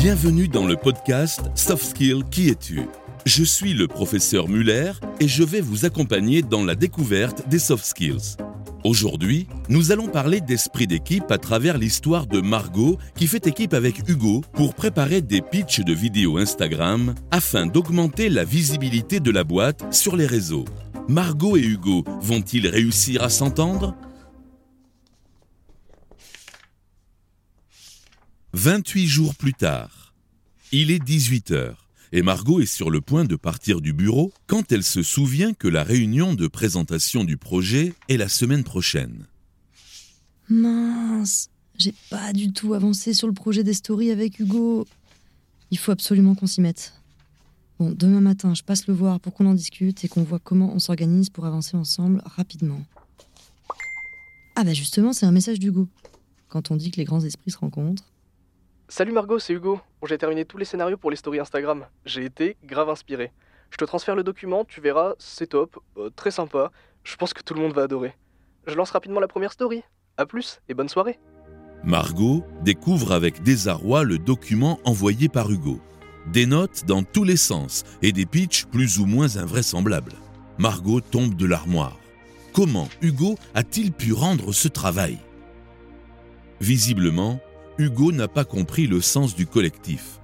Bienvenue dans le podcast Soft Skill Qui es-tu? Je suis le professeur Muller et je vais vous accompagner dans la découverte des soft skills. Aujourd'hui, nous allons parler d'esprit d'équipe à travers l'histoire de Margot qui fait équipe avec Hugo pour préparer des pitchs de vidéos Instagram afin d'augmenter la visibilité de la boîte sur les réseaux. Margot et Hugo vont-ils réussir à s'entendre? 28 jours plus tard, il est 18 heures et Margot est sur le point de partir du bureau quand elle se souvient que la réunion de présentation du projet est la semaine prochaine. Mince, j'ai pas du tout avancé sur le projet des stories avec Hugo. Il faut absolument qu'on s'y mette. Bon, demain matin, je passe le voir pour qu'on en discute et qu'on voit comment on s'organise pour avancer ensemble rapidement. Ah bah justement, c'est un message d'Hugo. Quand on dit que les grands esprits se rencontrent, Salut Margot, c'est Hugo. J'ai terminé tous les scénarios pour les stories Instagram. J'ai été grave inspiré. Je te transfère le document, tu verras, c'est top, euh, très sympa. Je pense que tout le monde va adorer. Je lance rapidement la première story. A plus et bonne soirée. Margot découvre avec désarroi le document envoyé par Hugo. Des notes dans tous les sens et des pitchs plus ou moins invraisemblables. Margot tombe de l'armoire. Comment Hugo a-t-il pu rendre ce travail? Visiblement, Hugo n'a pas compris le sens du collectif.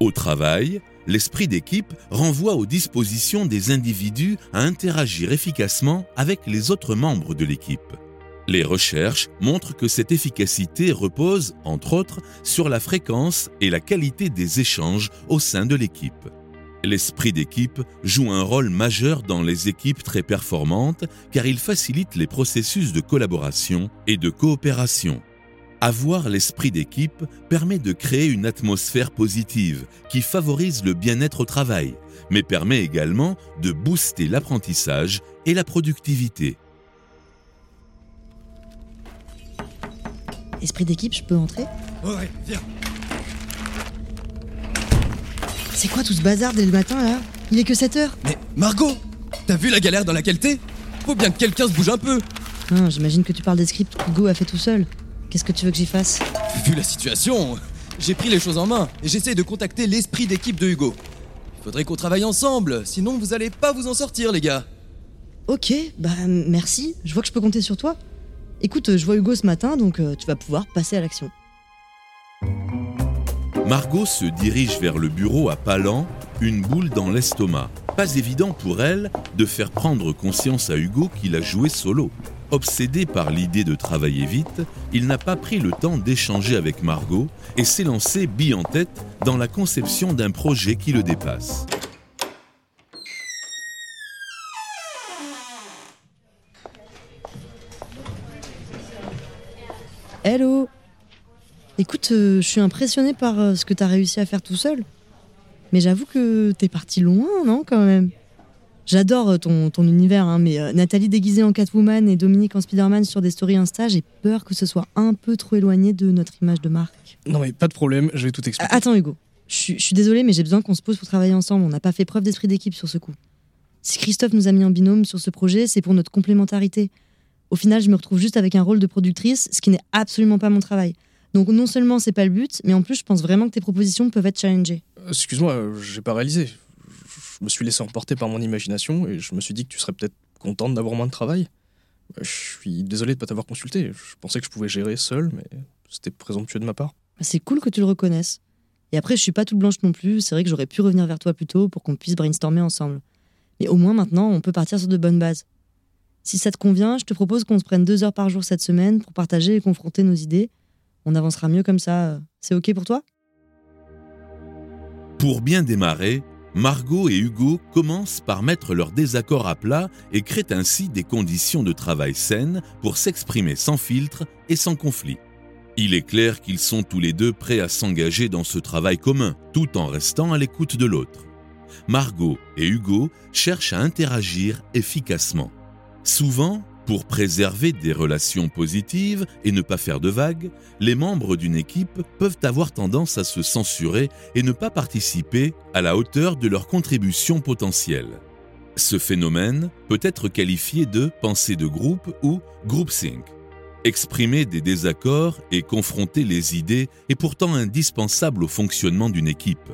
Au travail, l'esprit d'équipe renvoie aux dispositions des individus à interagir efficacement avec les autres membres de l'équipe. Les recherches montrent que cette efficacité repose, entre autres, sur la fréquence et la qualité des échanges au sein de l'équipe. L'esprit d'équipe joue un rôle majeur dans les équipes très performantes car il facilite les processus de collaboration et de coopération. Avoir l'esprit d'équipe permet de créer une atmosphère positive qui favorise le bien-être au travail, mais permet également de booster l'apprentissage et la productivité. esprit d'équipe, je peux entrer? Ouais, viens. C'est quoi tout ce bazar dès le matin là Il est que 7 heures Mais Margot, t'as vu la galère dans laquelle t'es Faut bien que quelqu'un se bouge un peu. Ah, J'imagine que tu parles des scripts qu'Hugo a fait tout seul. Qu'est-ce que tu veux que j'y fasse Vu la situation, j'ai pris les choses en main et j'essaie de contacter l'esprit d'équipe de Hugo. Il faudrait qu'on travaille ensemble, sinon vous allez pas vous en sortir, les gars. Ok, bah merci, je vois que je peux compter sur toi. Écoute, je vois Hugo ce matin, donc euh, tu vas pouvoir passer à l'action. Margot se dirige vers le bureau à pas lents, une boule dans l'estomac. Pas évident pour elle de faire prendre conscience à Hugo qu'il a joué solo. Obsédé par l'idée de travailler vite, il n'a pas pris le temps d'échanger avec Margot et s'est lancé bille en tête dans la conception d'un projet qui le dépasse. Hello Écoute, euh, je suis impressionnée par euh, ce que t'as réussi à faire tout seul. Mais j'avoue que t'es parti loin, non, quand même? J'adore euh, ton, ton univers, hein, mais euh, Nathalie déguisée en Catwoman et Dominique en Spider-Man sur des stories Insta, j'ai peur que ce soit un peu trop éloigné de notre image de marque. Non mais pas de problème, je vais tout expliquer. Attends Hugo, je suis- je suis désolée, mais j'ai besoin qu'on se pose pour travailler ensemble. On n'a pas fait preuve d'esprit d'équipe sur ce coup. Si Christophe nous a mis en binôme sur ce projet, c'est pour notre complémentarité. Au final, je me retrouve juste avec un rôle de productrice, ce qui n'est absolument pas mon travail. Donc non seulement c'est pas le but, mais en plus je pense vraiment que tes propositions peuvent être challengées. Euh, Excuse-moi, euh, j'ai pas réalisé. Je me suis laissé emporter par mon imagination et je me suis dit que tu serais peut-être contente d'avoir moins de travail. Euh, Je suis désolé de pas t'avoir consulté. Je pensais que je pouvais gérer seul, mais c'était présomptueux de ma part. Bah, C'est cool que tu le reconnaisses. Et après, je suis pas toute blanche non plus. C'est vrai que j'aurais pu revenir vers toi plus tôt pour qu'on puisse brainstormer ensemble. Mais au moins maintenant, on peut partir sur de bonnes bases. Si ça te convient, je te propose qu'on se prenne deux heures par jour cette semaine pour partager et confronter nos idées. On avancera mieux comme ça. C'est ok pour toi? Pour bien démarrer, Margot et Hugo commencent par mettre leur désaccord à plat et créent ainsi des conditions de travail saines pour s'exprimer sans filtre et sans conflit. Il est clair qu'ils sont tous les deux prêts à s'engager dans ce travail commun, tout en restant à l'écoute de l'autre. Margot et Hugo cherchent à interagir efficacement. Souvent, pour préserver des relations positives et ne pas faire de vagues, les membres d'une équipe peuvent avoir tendance à se censurer et ne pas participer à la hauteur de leur contribution potentielle. Ce phénomène peut être qualifié de pensée de groupe ou groupthink. Exprimer des désaccords et confronter les idées est pourtant indispensable au fonctionnement d'une équipe.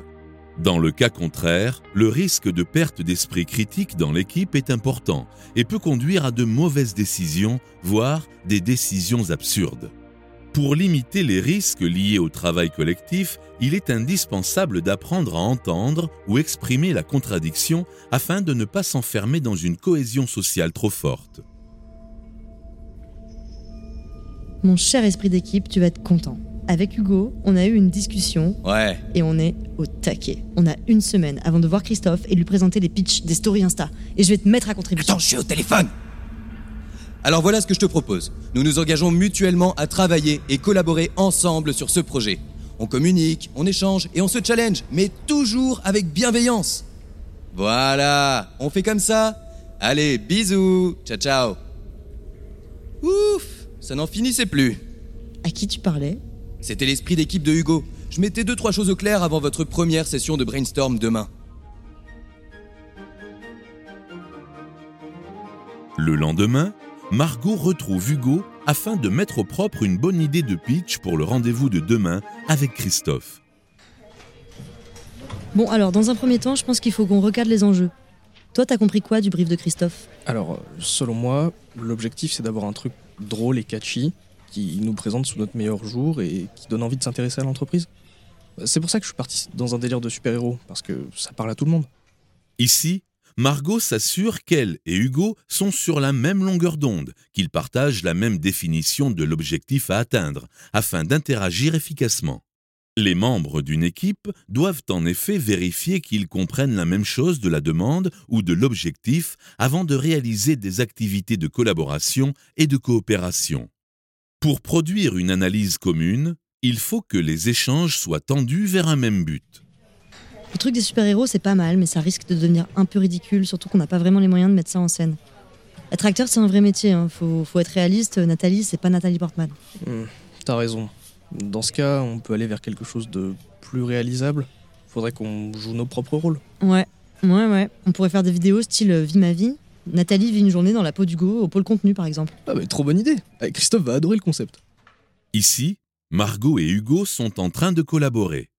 Dans le cas contraire, le risque de perte d'esprit critique dans l'équipe est important et peut conduire à de mauvaises décisions, voire des décisions absurdes. Pour limiter les risques liés au travail collectif, il est indispensable d'apprendre à entendre ou exprimer la contradiction afin de ne pas s'enfermer dans une cohésion sociale trop forte. Mon cher esprit d'équipe, tu vas être content. Avec Hugo, on a eu une discussion Ouais. et on est au taquet. On a une semaine avant de voir Christophe et lui présenter les pitchs des stories Insta. Et je vais te mettre à contribution. Attends, je suis au téléphone Alors voilà ce que je te propose. Nous nous engageons mutuellement à travailler et collaborer ensemble sur ce projet. On communique, on échange et on se challenge, mais toujours avec bienveillance. Voilà, on fait comme ça Allez, bisous Ciao ciao Ouf Ça n'en finissait plus. À qui tu parlais? C'était l'esprit d'équipe de Hugo. Je mettais deux trois choses au clair avant votre première session de brainstorm demain. Le lendemain, Margot retrouve Hugo afin de mettre au propre une bonne idée de pitch pour le rendez-vous de demain avec Christophe. Bon, alors, dans un premier temps, je pense qu'il faut qu'on recadre les enjeux. Toi, t'as compris quoi du brief de Christophe? Alors, selon moi, l'objectif c'est d'avoir un truc drôle et catchy qui nous présente sous notre meilleur jour et qui donne envie de s'intéresser à l'entreprise. C'est pour ça que je suis parti dans un délire de super-héros, parce que ça parle à tout le monde. Ici, Margot s'assure qu'elle et Hugo sont sur la même longueur d'onde, qu'ils partagent la même définition de l'objectif à atteindre, afin d'interagir efficacement. Les membres d'une équipe doivent en effet vérifier qu'ils comprennent la même chose de la demande ou de l'objectif avant de réaliser des activités de collaboration et de coopération. Pour produire une analyse commune, il faut que les échanges soient tendus vers un même but. Le truc des super-héros, c'est pas mal, mais ça risque de devenir un peu ridicule, surtout qu'on n'a pas vraiment les moyens de mettre ça en scène. Être acteur, c'est un vrai métier, hein. faut, faut être réaliste. Nathalie, c'est pas Nathalie Portman. Hmm, T'as raison. Dans ce cas, on peut aller vers quelque chose de plus réalisable. Faudrait qu'on joue nos propres rôles. Ouais, ouais, ouais. On pourrait faire des vidéos style euh, Vie ma vie. Nathalie vit une journée dans la peau d'Hugo, au pôle contenu par exemple. Ah mais trop bonne idée Eh, Christophe va adorer le concept. Ici, Margot et Hugo sont en train de collaborer.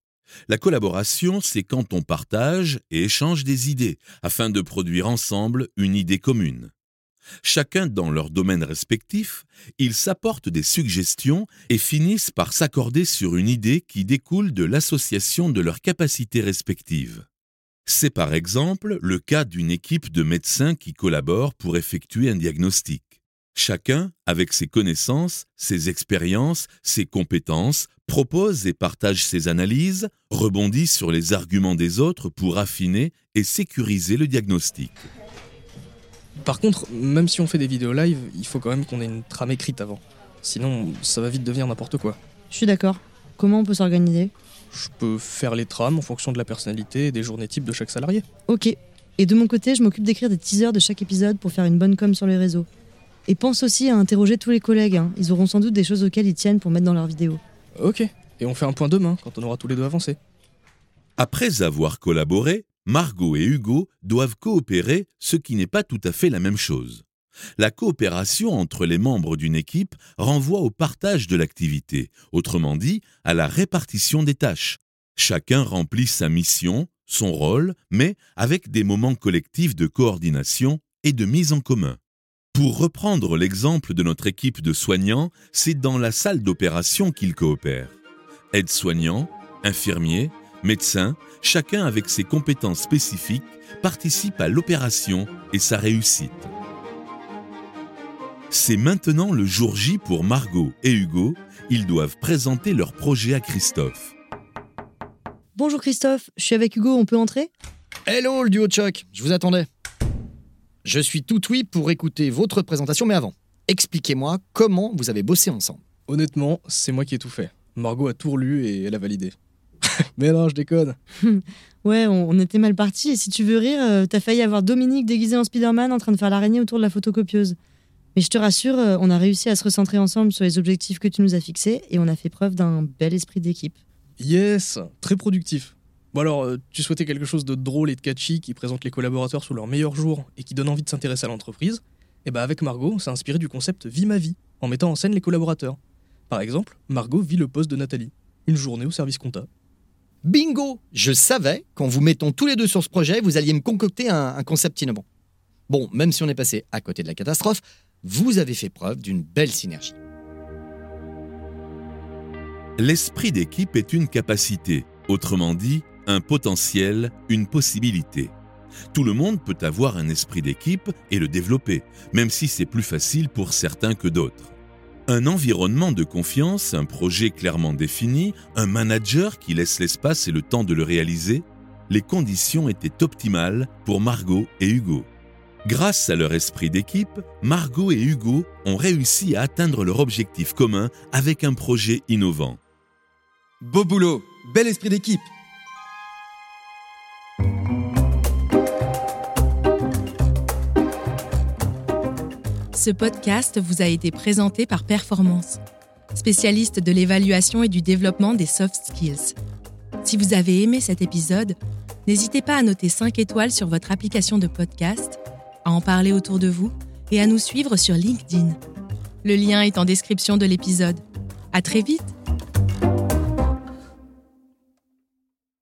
La collaboration, c'est quand on partage et échange des idées afin de produire ensemble une idée commune. Chacun dans leur domaine respectif, ils s'apportent des suggestions et finissent par s'accorder sur une idée qui découle de l'association de leurs capacités respectives. C'est par exemple le cas d'une équipe de médecins qui collaborent pour effectuer un diagnostic. Chacun, avec ses connaissances, ses expériences, ses compétences, propose et partage ses analyses, rebondit sur les arguments des autres pour affiner et sécuriser le diagnostic. Par contre, même si on fait des vidéos live, il faut quand même qu'on ait une trame écrite avant. Sinon, ça va vite devenir n'importe quoi. Je suis d'accord. Comment on peut s'organiser? Je peux faire les trames en fonction de la personnalité et des journées types de chaque salarié. Ok. Et de mon côté, je m'occupe d'écrire des teasers de chaque épisode pour faire une bonne com sur les réseaux. Et pense aussi à interroger tous les collègues. hein. Ils auront sans doute des choses auxquelles ils tiennent pour mettre dans leurs vidéos. Ok. Et on fait un point demain, quand on aura tous les deux avancé. Après avoir collaboré, Margot et Hugo doivent coopérer, ce qui n'est pas tout à fait la même chose. La coopération entre les membres d'une équipe renvoie au partage de l'activité, autrement dit à la répartition des tâches. Chacun remplit sa mission, son rôle, mais avec des moments collectifs de coordination et de mise en commun. Pour reprendre l'exemple de notre équipe de soignants, c'est dans la salle d'opération qu'ils coopèrent. Aides-soignants, infirmiers, médecins, chacun avec ses compétences spécifiques, participe à l'opération et sa réussite. C'est maintenant le jour J pour Margot et Hugo. Ils doivent présenter leur projet à Christophe. Bonjour Christophe, je suis avec Hugo, on peut entrer? Hello le duo de choc, je vous attendais. Je suis tout oui pour écouter votre présentation, mais avant, expliquez-moi comment vous avez bossé ensemble. Honnêtement, c'est moi qui ai tout fait. Margot a tout relu et elle a validé. Mais non, je déconne. Ouais, on, on était mal parti et si tu veux rire, euh, t'as failli avoir Dominique déguisé en Spider-Man en train de faire l'araignée autour de la photocopieuse. Mais je te rassure, euh, on a réussi à se recentrer ensemble sur les objectifs que tu nous as fixés et on a fait preuve d'un bel esprit d'équipe. Yes, très productif. Bon alors, euh, tu souhaitais quelque chose de drôle et de catchy qui présente les collaborateurs sous leur meilleur jour et qui donne envie de s'intéresser à l'entreprise? Et bah avec Margot, on s'est inspiré du concept Vie ma vie. en mettant en scène les collaborateurs. Par exemple, Margot vit le poste de Nathalie, une journée au service compta. Bingo Je savais qu'en vous mettant tous les deux sur ce projet, vous alliez me concocter un, un concept innovant. Bon, même si on est passé à côté de la catastrophe, vous avez fait preuve d'une belle synergie. L'esprit d'équipe est une capacité, autrement dit, un potentiel, une possibilité. Tout le monde peut avoir un esprit d'équipe et le développer, même si c'est plus facile pour certains que d'autres. Un environnement de confiance, un projet clairement défini, un manager qui laisse l'espace et le temps de le réaliser, les conditions étaient optimales pour Margot et Hugo. Grâce à leur esprit d'équipe, Margot et Hugo ont réussi à atteindre leur objectif commun avec un projet innovant. Beau boulot, bel esprit d'équipe. Ce podcast vous a été présenté par Performance, spécialiste de l'évaluation et du développement des soft skills. Si vous avez aimé cet épisode, n'hésitez pas à noter 5 étoiles sur votre application de podcast, à en parler autour de vous et à nous suivre sur LinkedIn. Le lien est en description de l'épisode. À très vite!